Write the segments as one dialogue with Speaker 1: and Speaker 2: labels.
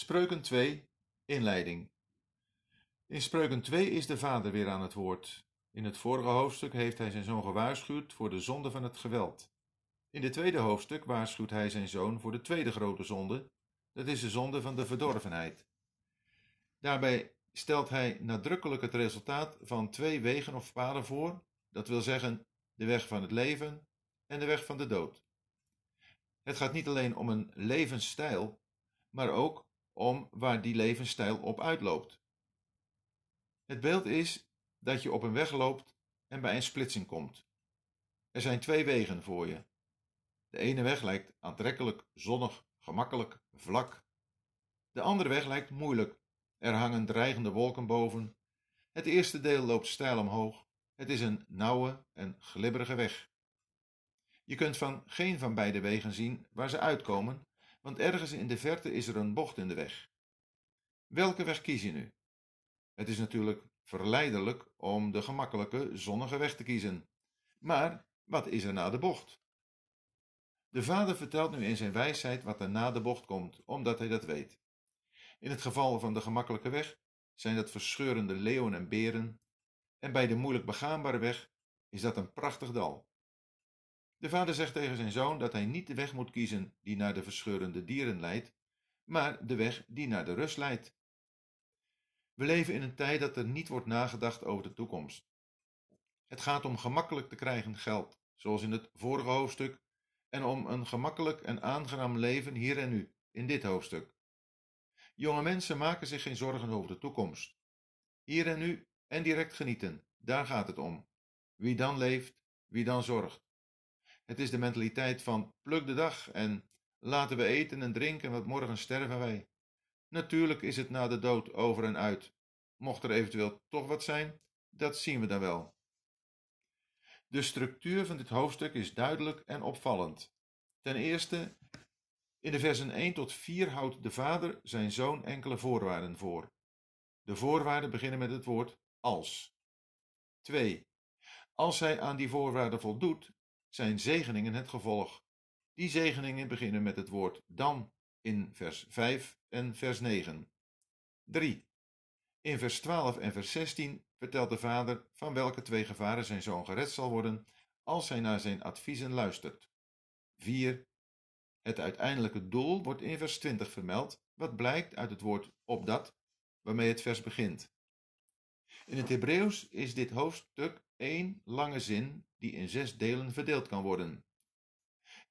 Speaker 1: Spreuken 2, inleiding. In Spreuken 2 is de vader weer aan het woord. In het vorige hoofdstuk heeft hij zijn zoon gewaarschuwd voor de zonde van het geweld. In het tweede hoofdstuk waarschuwt hij zijn zoon voor de tweede grote zonde, dat is de zonde van de verdorvenheid. Daarbij stelt hij nadrukkelijk het resultaat van twee wegen of paden voor, dat wil zeggen de weg van het leven en de weg van de dood. Het gaat niet alleen om een levensstijl, maar ook om waar die levensstijl op uitloopt. Het beeld is dat je op een weg loopt en bij een splitsing komt. Er zijn twee wegen voor je. De ene weg lijkt aantrekkelijk, zonnig, gemakkelijk, vlak. De andere weg lijkt moeilijk. Er hangen dreigende wolken boven. Het eerste deel loopt steil omhoog. Het is een nauwe en glibberige weg. Je kunt van geen van beide wegen zien waar ze uitkomen, want ergens in de verte is er een bocht in de weg. Welke weg kies je nu? Het is natuurlijk verleidelijk om de gemakkelijke, zonnige weg te kiezen. Maar wat is er na de bocht? De vader vertelt nu in zijn wijsheid wat er na de bocht komt, omdat hij dat weet. In het geval van de gemakkelijke weg zijn dat verscheurende leeuwen en beren, en bij de moeilijk begaanbare weg is dat een prachtig dal. De vader zegt tegen zijn zoon dat hij niet de weg moet kiezen die naar de verscheurende dieren leidt, maar de weg die naar de rust leidt. We leven in een tijd dat er niet wordt nagedacht over de toekomst. Het gaat om gemakkelijk te krijgen geld, zoals in het vorige hoofdstuk, en om een gemakkelijk en aangenaam leven hier en nu, in dit hoofdstuk. Jonge mensen maken zich geen zorgen over de toekomst. Hier en nu en direct genieten, daar gaat het om. Wie dan leeft, wie dan zorgt. Het is de mentaliteit van pluk de dag en laten we eten en drinken, want morgen sterven wij. Natuurlijk is het na de dood over en uit. Mocht er eventueel toch wat zijn, dat zien we dan wel. De structuur van dit hoofdstuk is duidelijk en opvallend. Ten eerste, in de versen 1 tot 4 houdt de vader zijn zoon enkele voorwaarden voor. De voorwaarden beginnen met het woord als. 2. Als hij aan die voorwaarden voldoet, zijn zegeningen het gevolg. Die zegeningen beginnen met het woord dan in vers 5 en vers 9. 3. In vers 12 en vers 16 vertelt de vader van welke twee gevaren zijn zoon gered zal worden als hij naar zijn adviezen luistert. 4. Het uiteindelijke doel wordt in vers 20 vermeld, wat blijkt uit het woord opdat, waarmee het vers begint. In het Hebreeuws is dit hoofdstuk één lange zin die in zes delen verdeeld kan worden.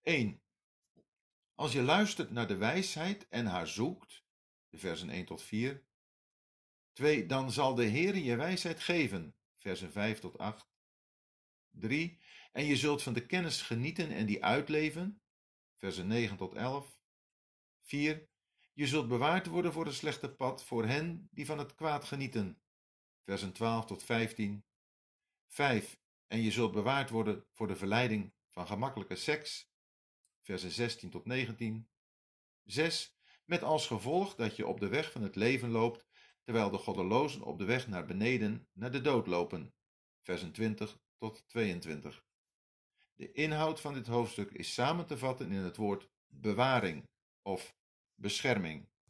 Speaker 1: 1. Als je luistert naar de wijsheid en haar zoekt, versen 1 tot 4. 2. Dan zal de Heer je wijsheid geven, versen 5 tot 8. 3. En je zult van de kennis genieten en die uitleven, versen 9 tot 11. 4. Je zult bewaard worden voor het slechte pad voor hen die van het kwaad genieten, versen 12 tot 15. 5. En je zult bewaard worden voor de verleiding van gemakkelijke seks, versen 16 tot 19. 6. Met als gevolg dat je op de weg van het leven loopt, terwijl de goddelozen op de weg naar beneden naar de dood lopen, versen 20 tot 22. De inhoud van dit hoofdstuk is samen te vatten in het woord bewaring of bescherming.